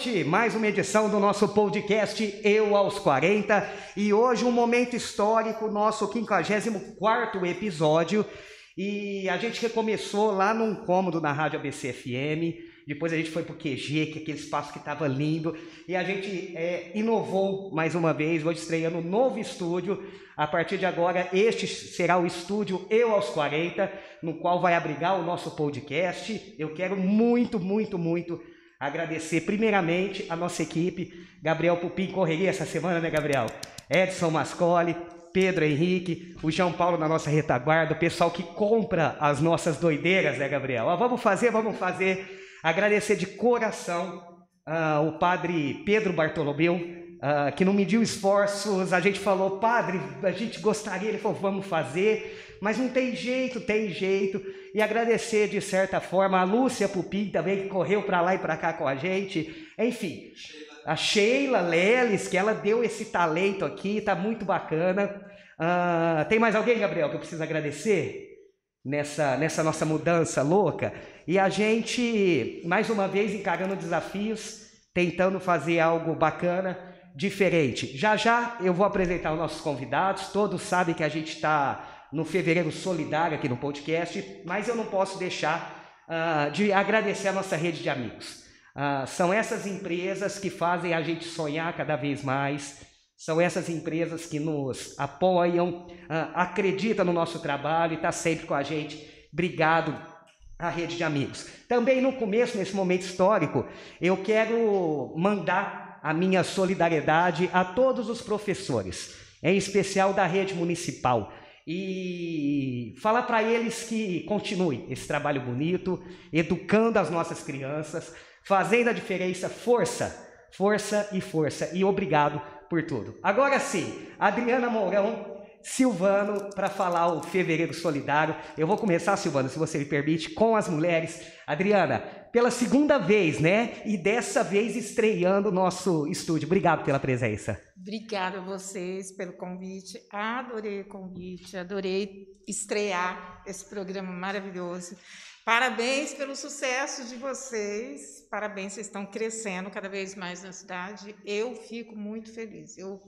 Noite. Mais uma edição do nosso podcast Eu aos 40 e hoje um momento histórico, nosso 54 episódio. E a gente recomeçou lá num cômodo na Rádio ABC FM. Depois a gente foi pro QG, que é aquele espaço que estava lindo. E a gente é, inovou mais uma vez, hoje estreando um novo estúdio. A partir de agora, este será o estúdio Eu aos 40, no qual vai abrigar o nosso podcast. Eu quero muito, muito, muito agradecer primeiramente a nossa equipe, Gabriel Pupim correria essa semana, né, Gabriel? Edson Mascoli, Pedro Henrique, o João Paulo na nossa retaguarda, o pessoal que compra as nossas doideiras, né, Gabriel? Ó, vamos fazer, vamos fazer. Agradecer de coração uh, o padre Pedro Bartolomeu, uh, que não mediu esforços. A gente falou, padre, a gente gostaria, ele falou, vamos fazer, mas não tem jeito, tem jeito e agradecer de certa forma a Lúcia Pupim também, que correu para lá e para cá com a gente. Enfim, a Sheila Leles, que ela deu esse talento aqui, tá muito bacana. Uh, tem mais alguém, Gabriel, que eu preciso agradecer nessa, nessa nossa mudança louca? E a gente, mais uma vez, encarando desafios, tentando fazer algo bacana, diferente. Já já eu vou apresentar os nossos convidados, todos sabem que a gente está no Fevereiro Solidário aqui no podcast, mas eu não posso deixar uh, de agradecer a nossa rede de amigos. Uh, são essas empresas que fazem a gente sonhar cada vez mais, são essas empresas que nos apoiam, uh, acreditam no nosso trabalho e estão tá sempre com a gente. Obrigado à rede de amigos. Também no começo, nesse momento histórico, eu quero mandar a minha solidariedade a todos os professores, em especial da rede municipal e falar para eles que continue esse trabalho bonito, educando as nossas crianças, fazendo a diferença, força, força e força. E obrigado por tudo. Agora sim, Adriana Mourão, Silvano, para falar o Fevereiro Solidário. Eu vou começar, Silvano, se você me permite, com as mulheres. Adriana, pela segunda vez, né? E dessa vez estreando o nosso estúdio. Obrigado pela presença. Obrigada a vocês pelo convite. Adorei o convite, adorei estrear esse programa maravilhoso. Parabéns pelo sucesso de vocês. Parabéns, vocês estão crescendo cada vez mais na cidade. Eu fico muito feliz. Eu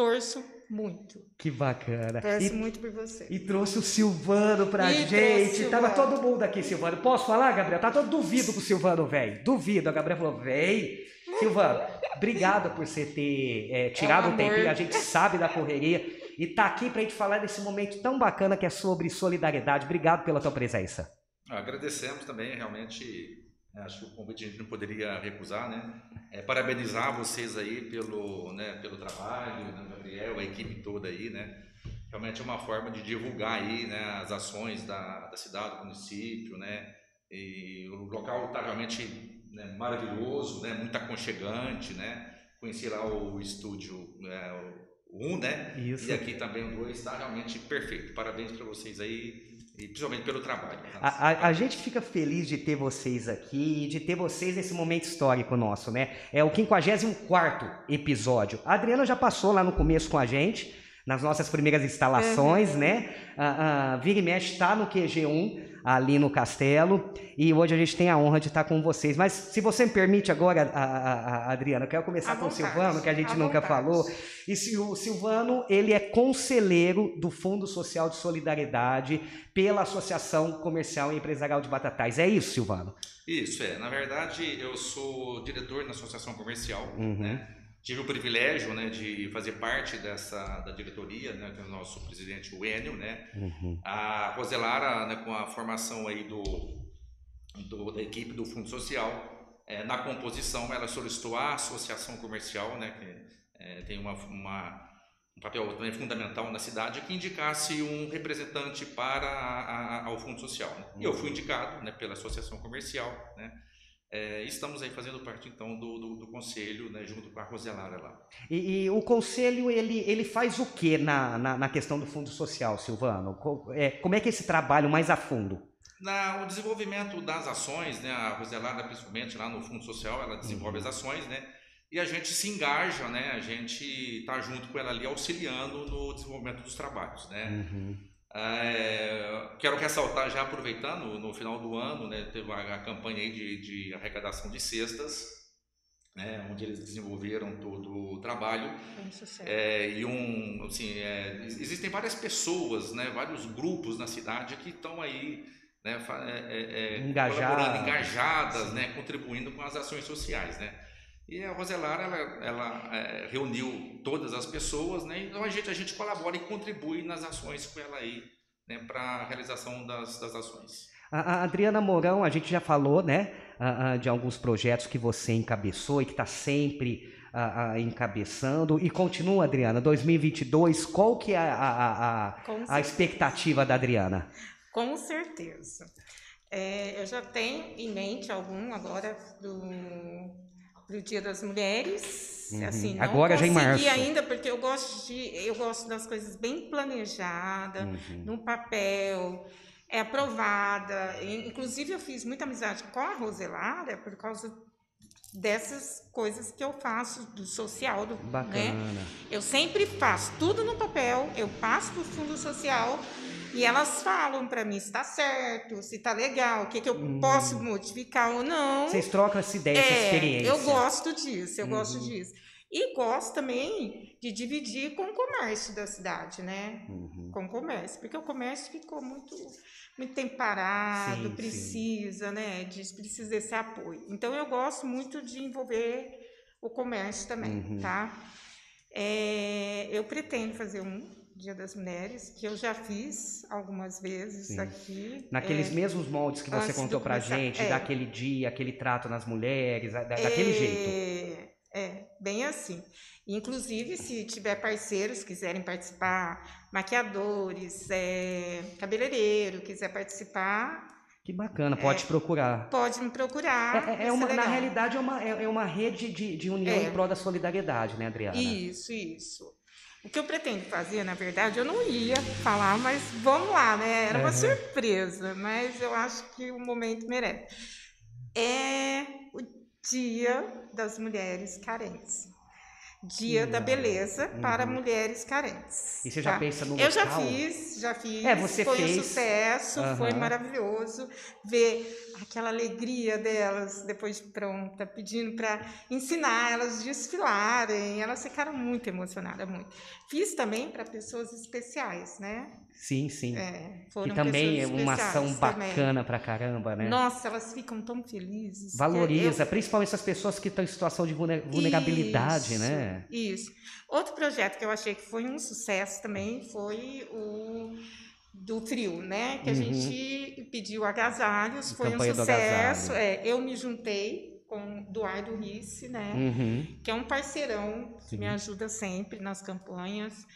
torço muito. Que bacana. Torço e, muito por você. E trouxe o Silvano pra e gente. Tava todo mundo aqui, Silvano. Posso falar, Gabriel? Tá todo duvido com o Silvano, velho. Duvido. A Gabriel falou, vem. Silvano, obrigado por você ter é, tirado é um tempinho. A gente sabe da correria. E tá aqui pra gente falar desse momento tão bacana que é sobre solidariedade. Obrigado pela tua presença. Agradecemos também, realmente acho que o convite a gente não poderia recusar, né? É, parabenizar vocês aí pelo, né, pelo trabalho, né, Gabriel, a equipe toda aí, né? Realmente é uma forma de divulgar aí, né, as ações da, da cidade, do município, né? E o local está realmente né, maravilhoso, né? Muito aconchegante, né? Conheci lá o estúdio é, o 1, né? Isso. E aqui também o 2 está realmente perfeito. Parabéns para vocês aí e principalmente pelo trabalho. A, a, a, gente fica feliz de ter vocês aqui, de ter vocês nesse momento histórico nosso, né? É o 54 episódio. A Adriana já passou lá no começo com a gente, nas nossas primeiras instalações, uhum. né? A, a Vira e Mexe está no QG1, ali no Castelo. E hoje a gente tem a honra de estar com vocês. Mas se você me permite agora, a, a, a Adriana, eu quero começar a com vontade, o Silvano, que a gente nunca vontade. falou. E se o Silvano, ele é conselheiro do Fundo Social de Solidariedade pela Associação Comercial e Empresarial de Batatais. É isso, Silvano? Isso, é. Na verdade, eu sou diretor na Associação Comercial, uhum. né? Tive o privilégio né, de fazer parte dessa da diretoria, né, com o nosso presidente, o Enio, né? Uhum. A Roselara, né, com a formação aí do, do, da equipe do Fundo Social, é, na composição ela solicitou a associação comercial, né, que é, tem uma, uma, um papel também fundamental na cidade, que indicasse um representante para a, a, ao Fundo Social. Né? E eu fui indicado né, pela associação comercial, né? É, estamos aí fazendo parte então do, do, do conselho, né, junto com a Roselara lá. E, e, o conselho ele, ele faz o que na, na, na, questão do fundo social, Silvano? É, como é que é esse trabalho mais a fundo? Na, o desenvolvimento das ações, né, a Roselara principalmente lá no fundo social, ela desenvolve uhum. as ações, né, e a gente se engaja, né, a gente está junto com ela ali auxiliando no desenvolvimento dos trabalhos, né. Uhum. É, quero ressaltar, já aproveitando, no final do ano, né, teve a, campanha de, de, arrecadação de cestas, né, onde eles desenvolveram todo o trabalho. É, e um, assim, é, existem várias pessoas, né, vários grupos na cidade que estão aí né, é, é, Engajar. engajadas, né, contribuindo com as ações sociais. Né. E a Roselar, ela, ela é, reuniu todas as pessoas, né? Então a gente, a gente colabora e contribui nas ações com ela aí, né? Para a realização das, das ações. A, a, Adriana Mourão, a gente já falou, né? A, de alguns projetos que você encabeçou e que está sempre encabeçando. E continua, Adriana, 2022, qual que é a, a, a expectativa da Adriana? Com certeza. É, eu já tenho em mente algum agora do para o Dia das Mulheres. Uhum. Assim, não Agora já em março. ainda, porque eu gosto de, eu gosto das coisas bem planejadas, uhum. no papel, é aprovada. Inclusive, eu fiz muita amizade com a Roselara por causa dessas coisas que eu faço do social, do, né? Bacana. Né? Eu sempre faço tudo no papel, eu passo para o fundo social e elas falam para mim se está certo, se está legal, o que, que eu hum. posso modificar ou não. Vocês trocam essa ideia, é, essa experiência. Eu gosto disso, eu uhum. gosto disso. E gosto também de dividir com o comércio da cidade, né? Uhum. Com o comércio, porque o comércio ficou muito, muito tempo parado, sim, precisa, sim. né? De, precisa desse apoio. Então eu gosto muito de envolver o comércio também, uhum. tá? É, eu pretendo fazer um Dia das Mulheres, que eu já fiz algumas vezes Sim. aqui. Naqueles é, mesmos moldes que você contou pra começar, gente, é, daquele dia, aquele trato nas mulheres, da, daquele é, jeito. É, bem assim. Inclusive, se tiver parceiros quiserem participar, maquiadores, é, cabeleireiro, quiser participar, que bacana, pode é, procurar. Pode me procurar. É, é, é uma, na realidade, é uma, é, é uma rede de, de união é. em prol da solidariedade, né, Adriana? Isso, isso. O que eu pretendo fazer, na verdade, eu não ia falar, mas vamos lá, né? Era uma uhum. surpresa, mas eu acho que o momento merece. É o Dia das Mulheres Carentes. Dia da Beleza uhum. para mulheres carentes. E você já tá? pensa no local? Eu já fiz, já fiz. É, você foi fez. um sucesso, uhum. foi maravilhoso ver aquela alegria delas depois de pronta, pedindo para ensinar elas desfilarem. Elas ficaram muito emocionadas, muito. Fiz também para pessoas especiais, né? Sim, sim. É, e também é uma ação bacana pra caramba, né? Nossa, elas ficam tão felizes. Valoriza, eu... principalmente essas pessoas que estão em situação de vulnerabilidade, isso, né? Isso. Outro projeto que eu achei que foi um sucesso também foi o do frio, né? Que a uhum. gente pediu agasalhos, foi um sucesso. É, eu me juntei com Eduardo Risse, né? Uhum. Que é um parceirão que me ajuda sempre nas campanhas.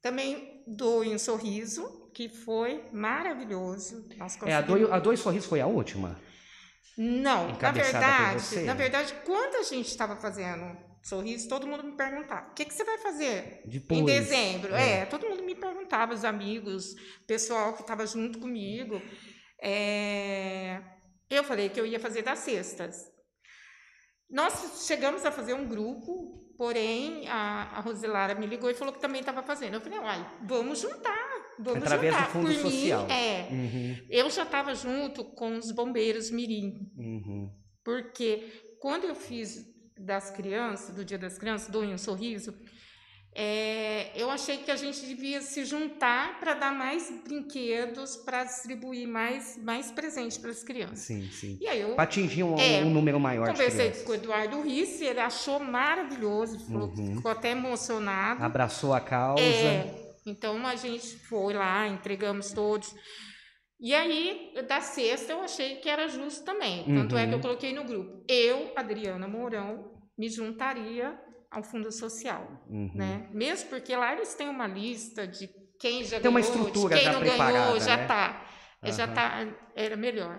Também dou um sorriso, que foi maravilhoso. É, a Dois, a Dois Sorrisos foi a última? Não, na verdade, na verdade, quando a gente estava fazendo sorriso, todo mundo me perguntava: o que, que você vai fazer Depois, em dezembro? É. é. todo mundo me perguntava, os amigos, pessoal que estava junto comigo. É... Eu falei que eu ia fazer das cestas. Nós chegamos a fazer um grupo Porém, a, a Roselara me ligou e falou que também estava fazendo. Eu falei, uai, vamos juntar, vamos Através juntar. do fundo Por social. Mim, é. Uhum. Eu já estava junto com os bombeiros Mirim. Uhum. Porque quando eu fiz das crianças, do Dia das Crianças, do um sorriso, é, eu achei que a gente devia se juntar para dar mais brinquedos, para distribuir mais, mais presentes para as crianças. Sim, sim. E aí eu para atingir um, é, um, número maior conversei com o Eduardo Risse, ele achou maravilhoso, uhum. ficou até emocionado. Abraçou a causa. É, então a gente foi lá, entregamos todos. E aí, da sexta, eu achei que era justo também. Tanto uhum. é que eu uhum. coloquei no grupo. Eu, Adriana Mourão, me juntaria ao fundo social, uhum. né? Mesmo porque lá eles têm uma lista de quem já Tem ganhou, uma estrutura quem já não ganhou, já né? tá, uhum. já tá, era melhor.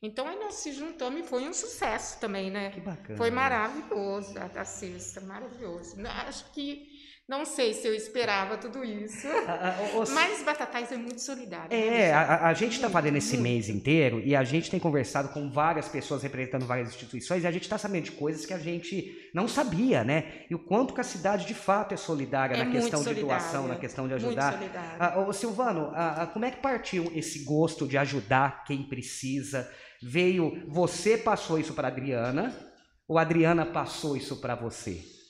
Então aí nós se juntamos e foi um sucesso também, né? Que bacana. Foi maravilhoso a, a sexta, maravilhoso. Acho que Não sei se eu esperava tudo isso. mas Batatais é muito solidário. Né, é, a, a, gente está fazendo esse mês inteiro e a gente tem conversado com várias pessoas representando várias instituições e a gente está sabendo de coisas que a gente não sabia, né? E o quanto que a cidade de fato é solidária é na questão de doação, na questão de ajudar. Muito. Ah, ô, Silvano, ah, ah, como é que partiu esse gosto de ajudar quem precisa? Veio, você passou isso para Adriana ou a Adriana passou isso para você?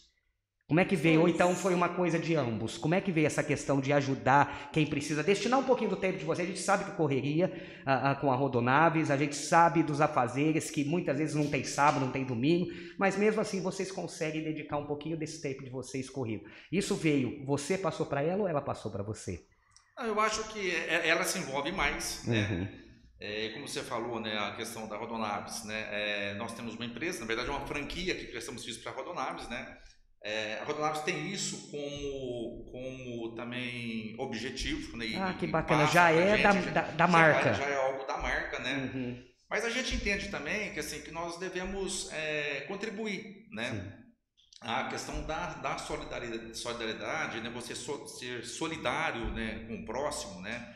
Como é que veio? Ou então foi uma coisa de ambos? Como é que veio essa questão de ajudar quem precisa? Destinar um pouquinho do tempo de você. A gente sabe que correria ah, ah, com a Rodonaves, a gente sabe dos afazeres que muitas vezes não tem sábado, não tem domingo, mas mesmo assim vocês conseguem dedicar um pouquinho desse tempo de vocês corrido. Isso veio, você passou para ela ou ela passou para você? Eu acho que é, ela se envolve mais, né? Uhum. É, como você falou, né, a questão da Rodonaves, né? É, nós temos uma empresa, na verdade, uma franquia que prestamos serviço para a Rodonaves, né? É, a Rodonaves tem isso como, como também objetivo. Né, ah, que bacana. Já é gente, da, já, da, marca. Já, já, é algo da marca, né? Uhum. Mas a gente entende também que, assim, que nós devemos é, contribuir, né? Sim. A questão da, da solidariedade, solidariedade né? você so, ser solidário né? com o próximo, né?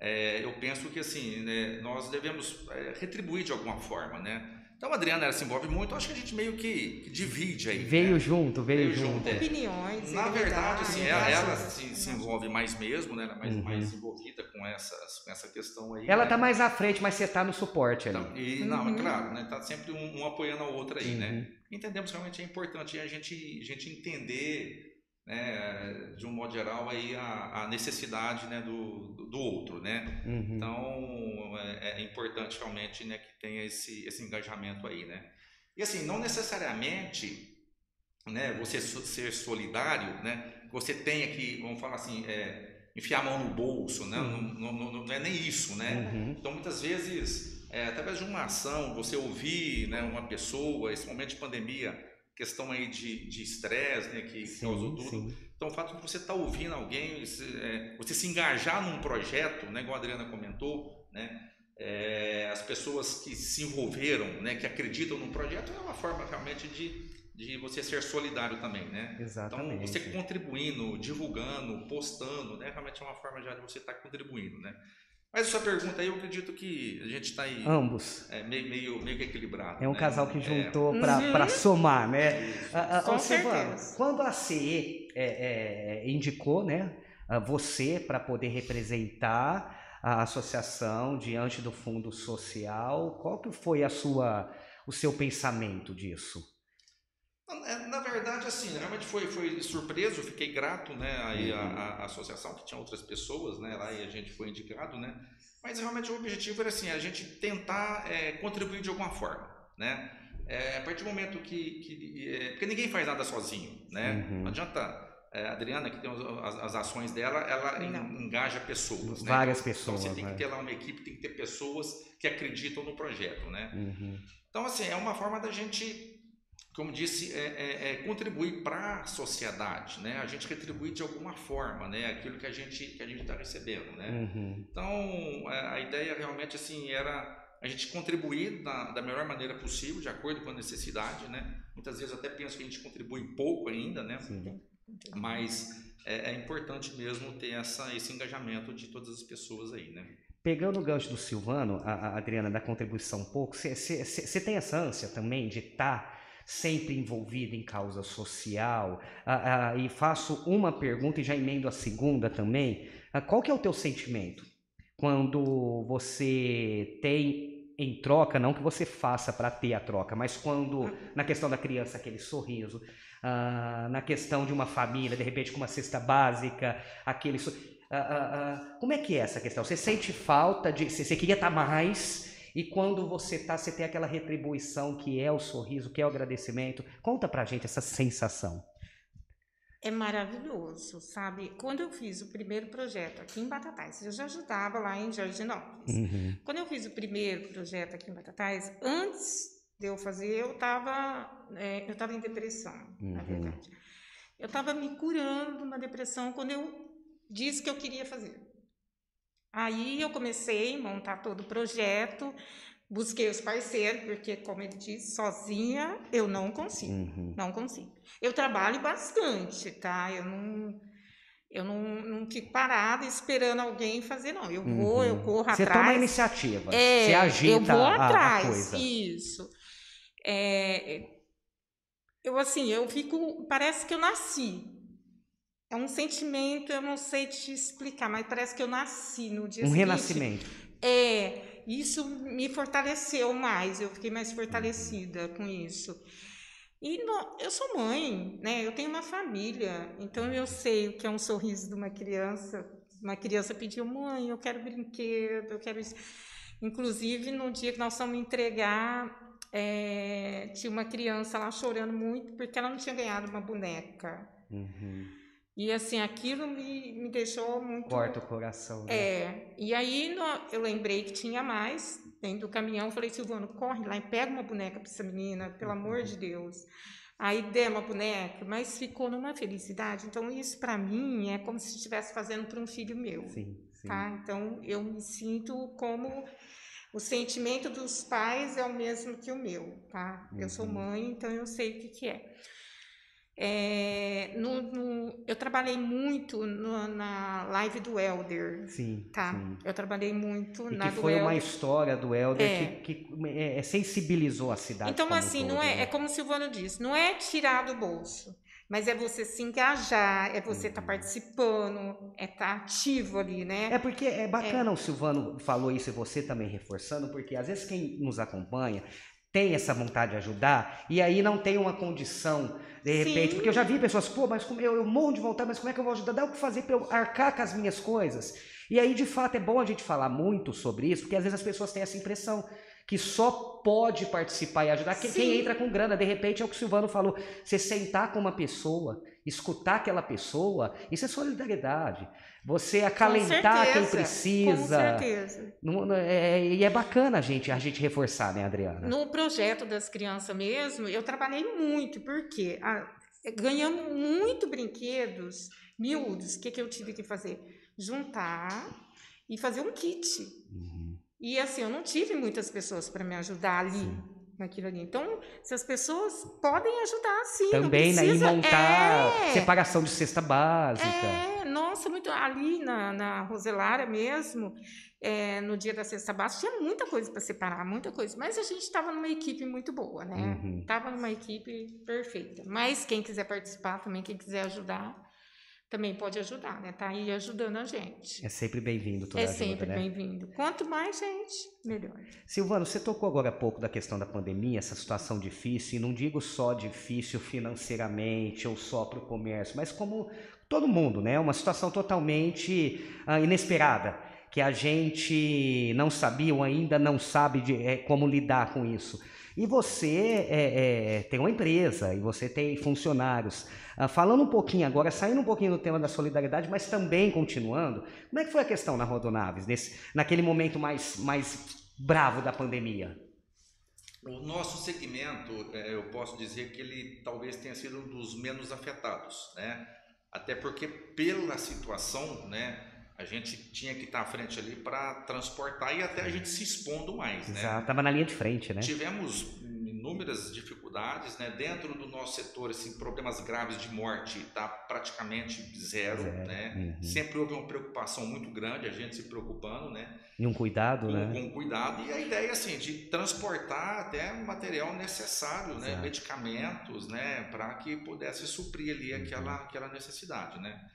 É, eu penso que assim, né? nós devemos é, retribuir de alguma forma, né? Então a Adriana ela se envolve muito, acho que a gente meio que, que divide aí. Veio né? junto, veio, veio junto. junto. É. Opiniões. Na verdade, assim, ela, ela se, se, envolve mais mesmo, né? Ela é mais, uhum. mais envolvida com, essas, com essa questão aí. Ela né? tá mais à frente, mas você tá no suporte ali. Então, e, uhum. Não, é claro, né? Tá sempre um, um apoiando a outra aí, né? uhum. né? Entendemos que realmente é importante a gente, a gente entender né, de um modo geral aí a, a necessidade né, do, do outro, né? Uhum. Então é, é, importante realmente né, que tenha esse, esse engajamento aí, né? E assim, não necessariamente né, você ser solidário, né? Você tenha que, vamos falar assim, é, enfiar a mão no bolso, né? Uhum. Não, não, não, é nem isso, né? Uhum. Então muitas vezes, é, através de uma ação, você ouvir né, uma pessoa, esse momento de pandemia, questão aí de estresse, né, que sim, causou tudo. Sim. Então, o fato de você estar tá ouvindo alguém, você, é, você, se engajar num projeto, né, igual a Adriana comentou, né, é, as pessoas que se envolveram, né, que acreditam no projeto, é uma forma realmente de, de você ser solidário também, né? Exatamente. Então, você contribuindo, divulgando, postando, né, realmente é uma forma já de você estar tá contribuindo, né? Mas essa pergunta aí, eu acredito que a gente está aí. Ambos. É, meio, meio, meio que equilibrado. É um né? casal que juntou é. para uhum. somar, né? Ah, ah, Com certeza. Quando a CE é, é, indicou né, você para poder representar a associação diante do Fundo Social, qual que foi a sua, o seu pensamento disso? É, na verdade, assim, realmente foi, foi surpreso, fiquei grato, né, aí a, a, associação, que tinha outras pessoas, né, lá e a gente foi indicado, né, mas realmente o objetivo era, assim, a gente tentar é, contribuir de alguma forma, né, é, a partir do momento que, que é, porque ninguém faz nada sozinho, né, uhum. não adianta, é, a Adriana, que tem as, as ações dela, ela engaja pessoas. Né? Várias então, pessoas. Então você tem né? que ter lá uma equipe, tem que ter pessoas que acreditam no projeto, né? Uhum. Então, assim, é uma forma da gente como disse, é, é, é contribuir para a sociedade, né? A gente retribuir de alguma forma, né? Aquilo que a gente que a gente está recebendo, né? Uhum. Então é, a ideia realmente assim era a gente contribuir da, da melhor maneira possível, de acordo com a necessidade, né? Muitas vezes até penso que a gente contribui pouco ainda, né? Sim. Mas é, é, importante mesmo ter essa, esse engajamento de todas as pessoas aí, né? Pegando o gancho do Silvano, a, a Adriana, da contribuição um pouco, você tem essa ânsia também de estar tá sempre envolvido em causa social. Ah, ah, e faço uma pergunta e já emendo a segunda também. Ah, qual que é o teu sentimento quando você tem em troca, não que você faça para ter a troca, mas quando na questão da criança aquele sorriso, na questão de uma família, de repente com uma cesta básica, aquele como é que é essa questão? Você sente falta de, você queria estar tá mais? E quando você está, você tem aquela retribuição que é o sorriso, que é o agradecimento. Conta pra gente essa sensação. É maravilhoso, sabe? Quando eu fiz o primeiro projeto aqui em Batatais, eu já ajudava lá em Jardinópolis. Uhum. Quando eu fiz o primeiro projeto aqui em Batatais, antes de eu fazer, eu estava é, eu tava em depressão, uhum. na verdade. Eu estava me curando de uma depressão quando eu disse que eu queria fazer. Aí eu comecei a montar todo o projeto, Busquei os parceiros, porque, como ele disse, sozinha eu não consigo. Uhum. Não consigo. Eu trabalho bastante, tá? Eu não. Eu não, não fico parada esperando alguém fazer, não. Eu vou, uhum. eu corro Você atrás. Você toma iniciativa. É, você agita eu vou atrás, a, coisa. Isso. É, eu, assim, eu fico... Parece que eu nasci. É um sentimento, eu não sei te explicar, mas parece que eu nasci no dia um seguinte. Um renascimento. É, isso me fortaleceu mais, eu fiquei mais fortalecida com isso. E eu sou mãe, né? Eu tenho uma família, então eu sei o que é um sorriso de uma criança. Uma criança pediu, mãe, eu quero brinquedo, eu quero isso. Inclusive, no dia que nós fomos entregar, é, tinha uma criança lá chorando muito porque ela não tinha ganhado uma boneca. Uhum. E assim, aquilo me, me deixou muito. Corta o coração. Né? É. E aí no, eu lembrei que tinha mais dentro do caminhão. Falei, Silvano, corre lá e pega uma boneca para essa menina, pelo amor de Deus. Aí dei uma boneca, mas ficou numa felicidade. Então, isso para mim é como se estivesse fazendo para um filho meu. Sim, sim. Tá? Então, eu me sinto como. O sentimento dos pais é o mesmo que o meu, tá? Uhum. Eu sou uhum. mãe, então eu sei o que, que é. É, no, no, eu trabalhei muito no, na live do Elder. Sim. Tá? Sim. Eu trabalhei muito e na que foi uma história do Elder é. que, que é, sensibilizou a cidade. Então, assim, todo, não é, né? é como o Silvano disse, não é tirar do bolso. Mas é você se engajar, é você estar tá uhum. participando, é estar tá ativo ali, né? É porque é bacana é. o Silvano falou isso e você também reforçando, porque às vezes quem nos acompanha tem essa vontade de ajudar e aí não tem uma condição de repente, Sim. porque eu já vi pessoas, pô, mas como eu, eu morro de vontade, mas como é que eu vou ajudar? Dá o que fazer para eu arcar com as minhas coisas? E aí, de fato, é bom a gente falar muito sobre isso, porque às vezes as pessoas têm essa impressão que só pode participar e ajudar quem, quem, entra com grana. De repente, é o que o Silvano falou: você sentar com uma pessoa, escutar aquela pessoa, isso é solidariedade. Você acalentar quem precisa. Com certeza. Não, é, e é bacana a gente, a gente reforçar, né, Adriana? No projeto das crianças mesmo, eu trabalhei muito, porque a, ganhamos muito brinquedos miúdos. O que, que eu tive que fazer? Juntar e fazer um kit. Uhum. E assim, eu não tive muitas pessoas para me ajudar ali. Sim naquilo ali. Então, se as pessoas podem ajudar, sim. Também, né? E montar é... separação de cesta básica. É, nossa, muito. Ali na, na Roselara mesmo, é, no dia da cesta básica, tinha muita coisa para separar, muita coisa. Mas a gente estava numa equipe muito boa, né? Estava uhum. numa equipe perfeita. Mas quem quiser participar também, quem quiser ajudar, também pode ajudar, né? Tá aí ajudando a gente. É sempre bem-vindo toda É ajuda, sempre né? bem-vindo. Quanto mais gente, melhor. Silvano, você tocou agora há pouco da questão da pandemia, essa situação difícil, e não digo só difícil financeiramente ou só para o comércio, mas como todo mundo, né? Uma situação totalmente uh, inesperada, que a gente não sabia ou ainda não sabe de, é, como lidar com isso. E você é, é, tem uma empresa e você tem funcionários. Ah, falando um pouquinho agora, saindo um pouquinho do tema da solidariedade, mas também continuando, como é que foi a questão na Rodonaves, nesse, naquele momento mais, mais bravo da pandemia? O nosso segmento, é, eu posso dizer que ele talvez tenha sido um dos menos afetados, né? Até porque pela situação, né, a gente tinha que estar à frente ali para transportar e até a gente se expondo mais, né? Exato, estava na linha de frente, né? Tivemos inúmeras dificuldades, né? Dentro do nosso setor, assim, problemas graves de morte está praticamente zero, zero. né? Uhum. Sempre houve uma preocupação muito grande, a gente se preocupando, né? E um cuidado, com, né? Com cuidado e a ideia, assim, de transportar até o material necessário, né? Medicamentos, né? Para que pudesse suprir ali uhum. aquela, aquela necessidade, né?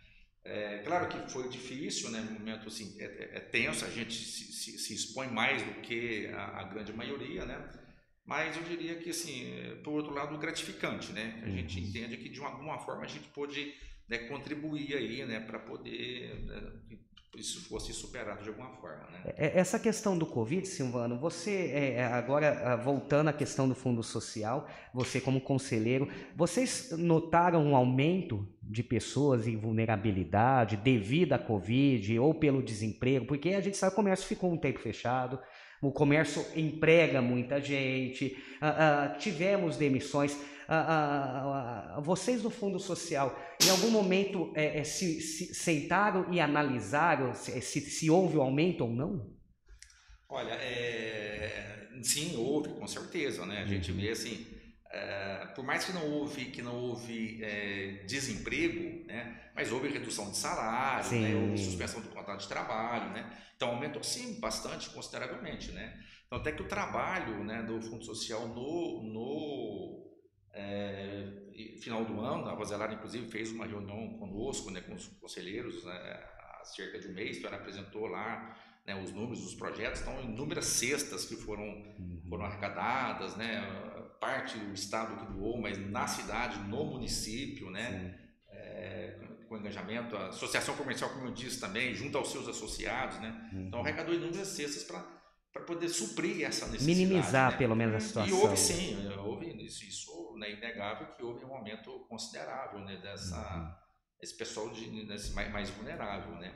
É, claro que foi difícil, né? Um momento assim, é, é, é tenso, a gente se, se, se, expõe mais do que a, a, grande maioria, né? Mas eu diria que, assim, por outro lado, gratificante, né? A gente uhum. entende que de alguma forma a gente pôde né, contribuir aí, né? Para poder né, isso fosse superado de alguma forma. Né? É, é, essa questão do Covid, Silvano, você, é, agora voltando à questão do Fundo Social, você como conselheiro, vocês notaram um aumento de pessoas em vulnerabilidade devido à Covid ou pelo desemprego? Porque a gente sabe que o comércio ficou um tempo fechado, o comércio emprega muita gente, uh, uh, tivemos demissões vocês do Fundo Social, em algum momento é, é, se, se, sentaram e analisaram se, se, se houve um aumento ou não? Olha, é, sim, houve, com certeza, né? A gente uhum. vê assim, é, por mais que não houve, que não houve é, desemprego, né? Mas houve redução de salário, né? houve suspensão do contrato de trabalho, né? Então aumentou sim bastante, consideravelmente, né? Então até que o trabalho, né, do Fundo Social no, no é, final do ano, a Roselara inclusive fez uma reunião conosco, né, com os conselheiros, né, há cerca de um mês, então ela apresentou lá né, os números dos projetos, então inúmeras cestas que foram, uhum. foram arrecadadas, né, parte do estado que doou, mas na cidade, no município, né, é, com engajamento, a associação comercial, como eu disse também, junto aos seus associados, né, uhum. então arrecadou inúmeras cestas para para poder suprir essa necessidade. Minimizar, né? pelo menos, a situação. E houve sim, houve isso, isso é inegável que houve um aumento considerável né, dessa, uhum. esse pessoal de, desse mais, mais vulnerável, né?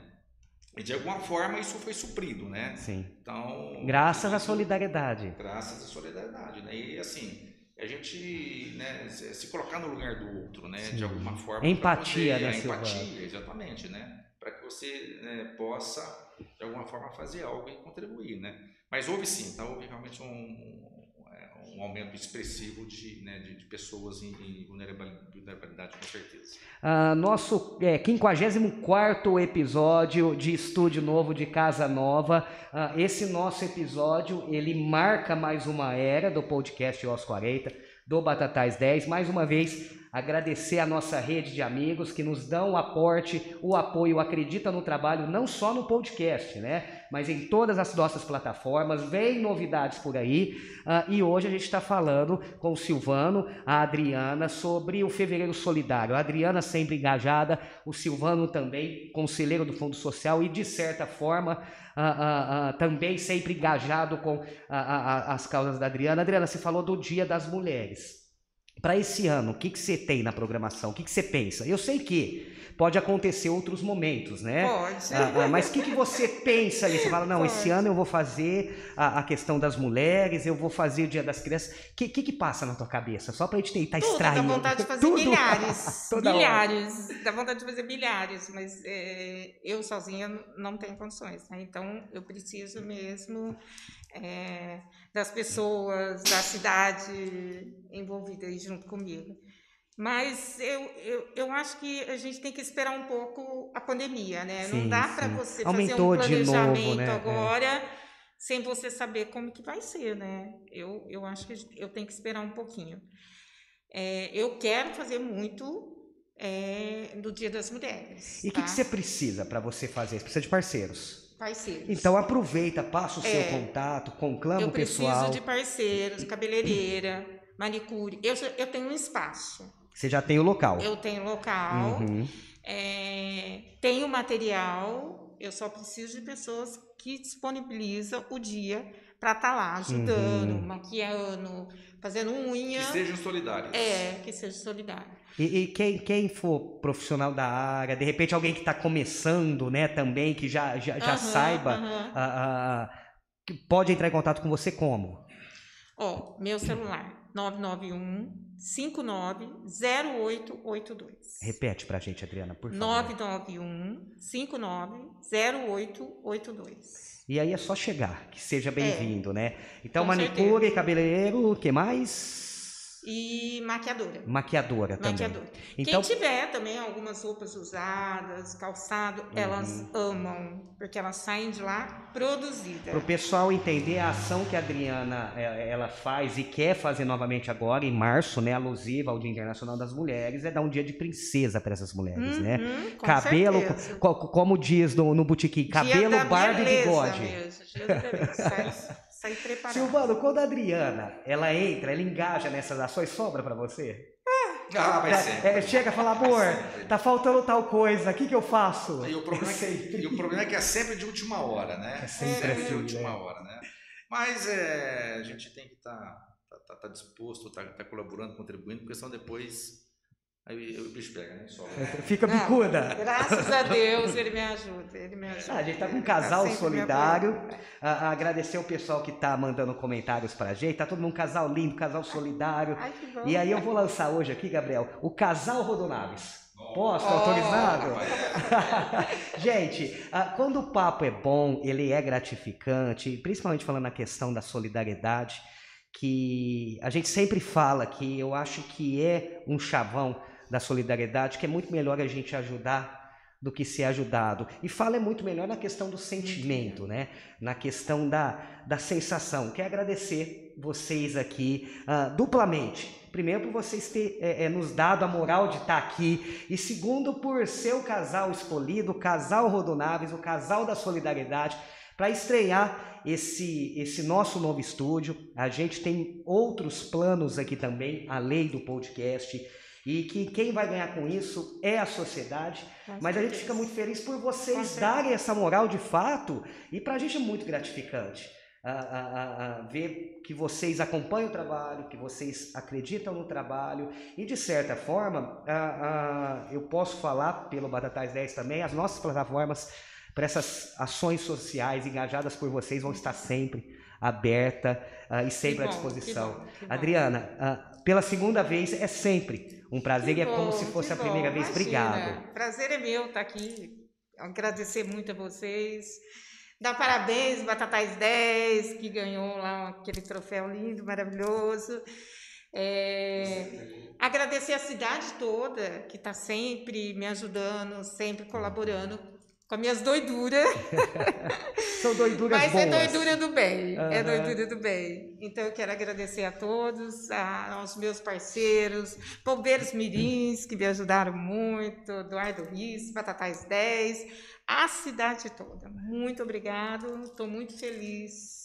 E de alguma forma isso foi suprido, né? Sim. Então. Graças à solidariedade. Graças à solidariedade, né? E assim, a gente né, se colocar no lugar do outro, né? Sim. De alguma forma. Empatia, poder, né? Empatia, exatamente, né? Para que você né, possa, de alguma forma, fazer algo e contribuir, né? Mas houve sim, tá? Houve realmente um, um aumento expressivo de, né, de, de pessoas em, em, vulnerabilidade, com certeza. Uh, nosso é, 54 episódio de Estúdio Novo de Casa Nova. Uh, esse nosso episódio, ele marca mais uma era do podcast Os 40, do Batatais 10. Mais uma vez, agradecer a nossa rede de amigos que nos dão o aporte, o apoio, acredita no trabalho, não só no podcast, né? Mas em todas as nossas plataformas, vem novidades por aí. Uh, e hoje a gente está falando com o Silvano, a Adriana, sobre o Fevereiro Solidário. A Adriana sempre engajada, o Silvano também, conselheiro do Fundo Social e, de certa forma, uh, uh, também sempre engajado com as causas da Adriana. Adriana, você falou do Dia das Mulheres. Para esse ano, o que, que você tem na programação? O que, que você pensa? Eu sei que pode acontecer outros momentos, né? Pode. Ah, ah, mas o que, que você pensa ali? Você fala, não, pode. esse ano eu vou fazer a, a, questão das mulheres, eu vou fazer o Dia das Crianças. O que, que, que, passa na tua cabeça? Só para a gente tentar Tudo, extrair. Dá vontade de fazer Tudo. milhares. milhares. Hora. Dá vontade de fazer milhares, mas é, eu sozinha não tenho condições. Né? Então eu preciso mesmo é, das pessoas, da cidade envolvida aí junto comigo. Mas eu, eu, eu acho que a gente tem que esperar um pouco a pandemia, né? Sim, Não dá para você Aumentou fazer um planejamento novo, né? agora é. sem você saber como que vai ser, né? Eu, eu acho que eu tenho que esperar um pouquinho. É, eu quero fazer muito é, do Dia das Mulheres. E o tá? que, que, você precisa para você fazer? Você precisa de parceiros parceiros. Então aproveita, passa o seu é, contato, conclama o pessoal. Eu preciso de parceiros, cabeleireira, manicure. Eu, eu tenho um espaço. Você já tem o local. Eu tenho local. Uhum. É, tenho material. Eu só preciso de pessoas que disponibilizam o dia para estar tá lá ajudando, uhum. maquiando, fazendo unha. Que sejam solidários. É, que sejam solidários. E, e, quem, quem for profissional da área, de repente alguém que está começando, né, também, que já, já, já uhum, saiba, uhum. pode entrar em contato com você como? Ó, meu celular, 991 590882. Repete pra gente, Adriana, por favor. 991 590882. E aí é só chegar, que seja bem-vindo, é, né? Então, manicure, certeza. cabeleireiro, o que mais? E maquiadora. Maquiadora também. Maquiadora. Então... Quem tiver também algumas roupas usadas, calçado, uhum. elas amam, porque elas saem de lá produzidas. Para o pessoal entender a ação que a Adriana é, ela faz e quer fazer novamente agora, em março, né, alusiva ao Dia Internacional das Mulheres, é dar um dia de princesa para essas mulheres, né? uhum, né? cabelo, co como diz no, no botiquim, cabelo, barba e bigode. Mesmo, dia da beleza. Sair preparado. Silvano, quando a Adriana, ela entra, ela engaja nessas ações, sobra para você? Ah, vai ser. É, chega e fala, amor, tá faltando tal coisa, o que, que eu faço? E o, problema é que, e o problema é que é sempre de última hora, né? É sempre, sempre de última hora, né? Mas é, a gente tem que estar tá, tá, tá, tá disposto, tá, tá colaborando, contribuindo, porque senão depois Aí o bicho pega, né? Fica bicuda. graças a Deus ele me ajuda. Ele me ajuda. Ah, a gente tá com um casal tá solidário. A, agradecer o pessoal que tá mandando comentários pra gente. Tá todo mundo um casal lindo, casal solidário. Ai, que bom. E aí eu vou lançar hoje aqui, Gabriel, o casal Rodonaves. Posso? Oh, autorizado? Gente, quando o papo é bom, ele é gratificante, principalmente falando na questão da solidariedade, que a gente sempre fala que eu acho que é um chavão da solidariedade, que é muito melhor a gente ajudar do que ser ajudado. E fala é muito melhor na questão do sentimento, né? Na questão da, da sensação. Quero agradecer vocês aqui uh, duplamente. Primeiro, por vocês terem é, é, nos dado a moral de estar aqui. E segundo, por ser o casal escolhido, o casal Rodonaves, o casal da solidariedade, para estrear esse, esse nosso novo estúdio. A gente tem outros planos aqui também, além do podcast e que quem vai ganhar com isso é a sociedade. Com mas certeza. a gente fica muito feliz por vocês darem essa moral de fato e para a gente é muito gratificante. A, a, a, ver que vocês acompanham o trabalho, que vocês acreditam no trabalho e de certa forma eu posso falar pelo Batatais 10 também, as nossas plataformas para essas ações sociais engajadas por vocês vão estar sempre aberta uh, e sempre bom, à disposição. Que bom, que bom. Adriana, uh, pela segunda vez é sempre um prazer que e é como se fosse a primeira vez. Obrigado. Prazer é meu estar aqui. Agradecer muito a vocês. Dar parabéns, Batatais 10, que ganhou lá aquele troféu lindo, maravilhoso. É, agradecer a cidade toda, que está sempre me ajudando, sempre colaborando com as minhas doiduras. São doiduras Mas boas. é doidura do bem, uhum. é doidura do bem. Então eu quero agradecer a todos, a, aos meus parceiros, Pombeiros Mirins, que me ajudaram muito, Eduardo Riz, Batatais 10, a cidade toda. Muito obrigado, estou muito feliz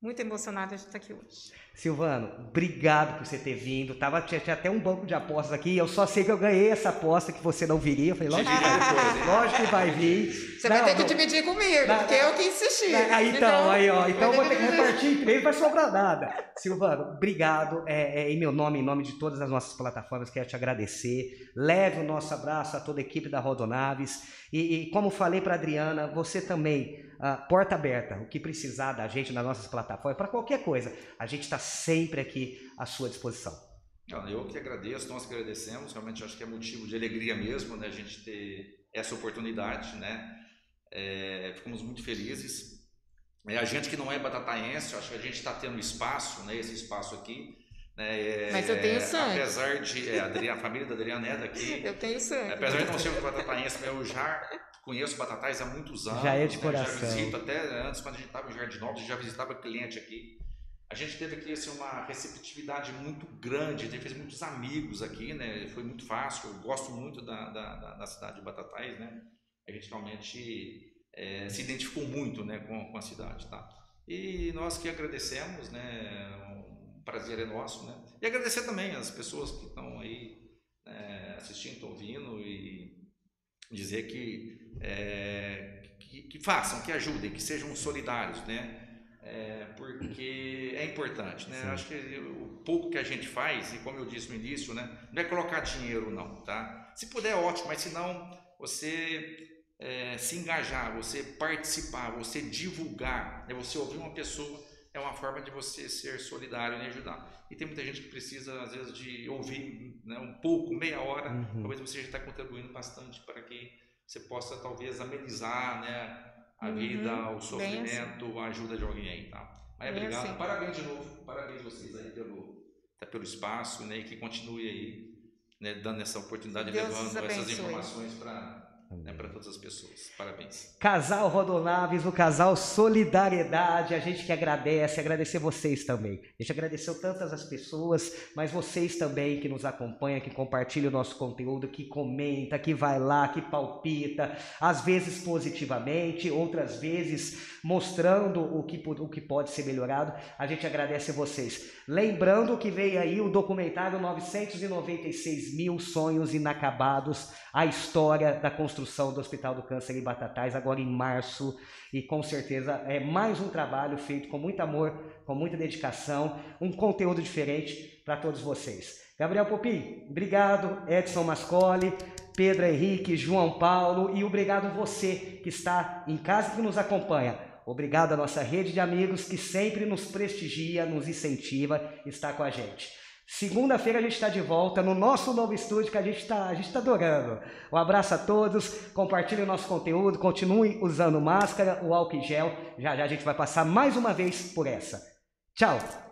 muito emocionada de estar aqui hoje. Silvano, obrigado por você ter vindo. Tava, tinha, tinha, até um banco de apostas aqui. Eu só sei que eu ganhei essa aposta que você não viria. Eu falei, lógico, que, vai, lógico que vai vir. Você não, vai ter que dividir comigo, não, porque eu que insisti. Aí, então, aí, ó. Então eu vou ter que repartir em três, vai sobrar nada. Silvano, obrigado. É, é, em meu nome, em nome de todas as nossas plataformas, quero te agradecer. Leve o nosso abraço a toda a equipe da Rodonaves. E, e como falei para Adriana, você também uh, porta aberta, o que precisar da gente nas nossas plataformas, para qualquer coisa, a gente está sempre aqui à sua disposição. Eu que agradeço, nós que agradecemos, realmente acho que é motivo de alegria mesmo, né, a gente ter essa oportunidade, né, é, ficamos muito felizes. É, a gente que não é batataense, acho que a gente está tendo espaço, né, esse espaço aqui, né, é, Mas eu tenho sangue. Apesar de. É, a, família da Adriana é daqui. Eu tenho sangue. Apesar de não ser batataense, eu já conheço Batatais há muitos anos. Já é de né? coração. Já visito até antes, quando a gente estava em Jardim Novo, já visitava cliente aqui. A gente teve aqui assim, uma receptividade muito grande, a gente fez muitos amigos aqui, né? Foi muito fácil. Eu gosto muito da, da, da cidade de Batatais, né? A gente realmente é, se identificou muito né, com, com a cidade, tá? E nós que agradecemos, né? Um prazer é nosso, né? E agradecer também as pessoas que estão aí é, assistindo, ouvindo e dizer que, é, que, que, façam, que ajudem, que sejam solidários, né? É, porque é importante, né? Acho que o pouco que a gente faz, e como eu disse no início, né? Não é colocar dinheiro, não, tá? Se puder, ótimo, mas se não, você é, se engajar, você participar, você divulgar, né? você ouvir uma pessoa é uma forma de você ser solidário e ajudar. E tem muita gente que precisa, às vezes, de ouvir né, um pouco, meia hora, uhum. talvez você já está contribuindo bastante para que você possa, talvez, amenizar né, a uhum. vida, o sofrimento, assim. a ajuda de alguém aí, tá? Mas Bem obrigado, assim. parabéns de novo, parabéns vocês aí pelo, pelo espaço, né, e que continue aí, né, dando essa oportunidade, levando essas informações para né, para todas as pessoas. Parabéns. Casal Rodonaves, o casal Solidariedade, a gente que agradece, agradecer vocês também. A gente agradeceu tantas as pessoas, mas vocês também que nos acompanham, que compartilham o nosso conteúdo, que comenta, que vai lá, que palpita, às vezes positivamente, outras vezes mostrando o que, o que pode ser melhorado. A gente agradece vocês. Lembrando que veio aí o documentário 996 mil sonhos inacabados, a história da construção construção do Hospital do Câncer em Batatais, agora em março, e com certeza é mais um trabalho feito com muito amor, com muita dedicação, um conteúdo diferente para todos vocês. Gabriel Popi, obrigado, Edson Mascoli, Pedro Henrique, João Paulo e obrigado você que está em casa e que nos acompanha. Obrigado à nossa rede de amigos que sempre nos prestigia, nos incentiva, está com a gente. Segunda-feira a gente está de volta no nosso novo estúdio que a gente está tá adorando. Um abraço a todos, compartilhem o nosso conteúdo, continuem usando máscara, o álcool em gel. Já já a gente vai passar mais uma vez por essa. Tchau!